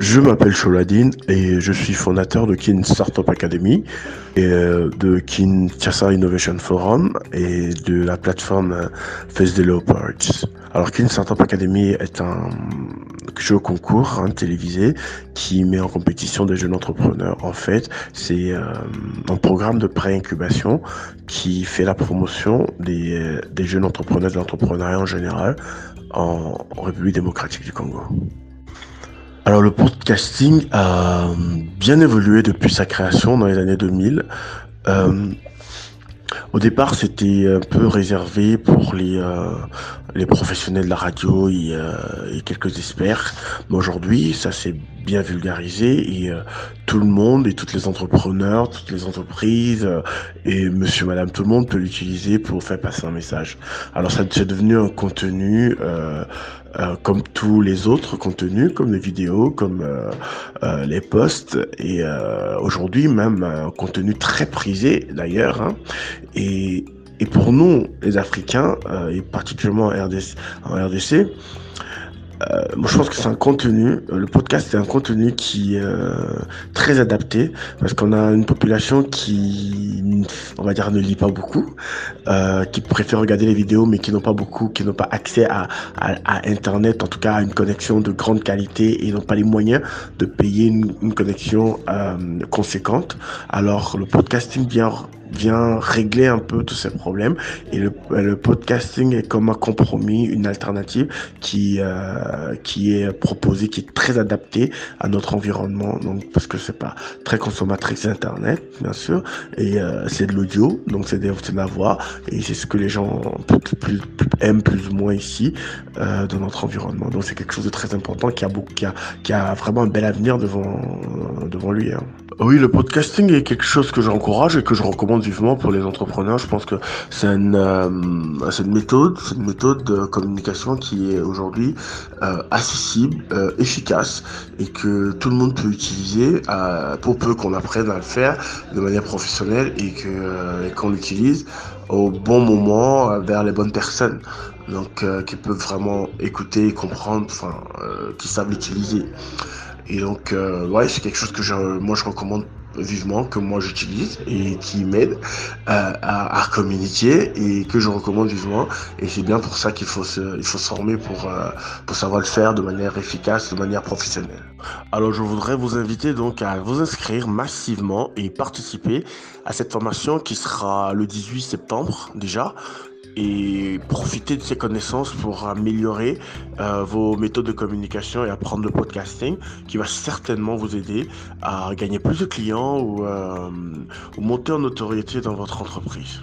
Je m'appelle Choladine et je suis fondateur de Kin Startup Academy et euh, de Kinshasa Innovation Forum et de la plateforme Face the Leopards. Alors Kin Startup Academy est un jeu concours hein, télévisé qui met en compétition des jeunes entrepreneurs. En fait, c'est euh, un programme de pré-incubation qui fait la promotion des, des jeunes entrepreneurs, de l'entrepreneuriat en général en République démocratique du Congo. Alors le podcasting a bien évolué depuis sa création dans les années 2000. Euh, au départ, c'était un peu réservé pour les, euh, professionnels de la radio et, euh, quelques experts. Mais aujourd'hui, ça s'est bien vulgarisé et euh, tout le monde et toutes les entrepreneurs, toutes les entreprises euh, et monsieur, madame, tout le monde peut l'utiliser pour faire passer un message. Alors ça c'est devenu un contenu euh, euh, comme tous les autres contenus, comme les vidéos, comme euh, euh, les posts, et aujourd'hui même un contenu très prisé d'ailleurs. Hein, et, et pour nous, les Africains, et particulièrement en RDC euh, moi, je pense que c'est un contenu, euh, le podcast, c'est un contenu qui est euh, très adapté parce qu'on a une population qui, on va dire, ne lit pas beaucoup, qui préfère regarder les vidéos mais qui n'ont pas beaucoup, qui n'ont pas accès à, Internet, en tout cas à une connexion de grande qualité et n'ont pas les moyens de payer une, une connexion conséquente. Alors, le podcasting vient vient régler un peu tous ces problèmes. Et le, le podcasting est comme un compromis, une alternative qui, euh, qui est proposée, qui est très adaptée à notre environnement. Donc, parce que c'est pas très consommatrice Internet, bien sûr, et euh, c'est de l'audio, donc c'est de, la voix, et c'est ce que les gens plus, plus, plus, aiment plus ou moins ici euh, dans notre environnement. Donc, c'est quelque chose de très important qui a, beaucoup, qui a, qui a vraiment un bel avenir devant, devant lui. Hein. Oui, le podcasting est quelque chose que j'encourage et que je recommande vivement pour les entrepreneurs. Je pense que c'est une, euh, une méthode, c'est une méthode de communication qui est aujourd'hui euh, accessible, euh, efficace et que tout le monde peut utiliser euh, pour peu qu'on apprenne à le faire de manière professionnelle et que euh, qu'on l'utilise au bon moment euh, vers les bonnes personnes. Donc qui peuvent vraiment écouter et comprendre, enfin qui savent l'utiliser. Et donc, euh, ouais, c'est quelque chose que je, moi je recommande vivement, que moi j'utilise et qui m'aide euh, à, communiquer et que je recommande vivement. Et c'est bien pour ça qu'il faut se, il faut se former pour, euh, pour savoir le faire de manière efficace, de manière professionnelle. Alors, je voudrais vous inviter donc à vous inscrire massivement et participer à cette formation qui sera le 18 septembre déjà et profiter de ces connaissances pour améliorer euh, vos méthodes de communication et apprendre le podcasting qui va certainement vous aider à gagner plus de clients ou, euh, ou monter en notoriété dans votre entreprise.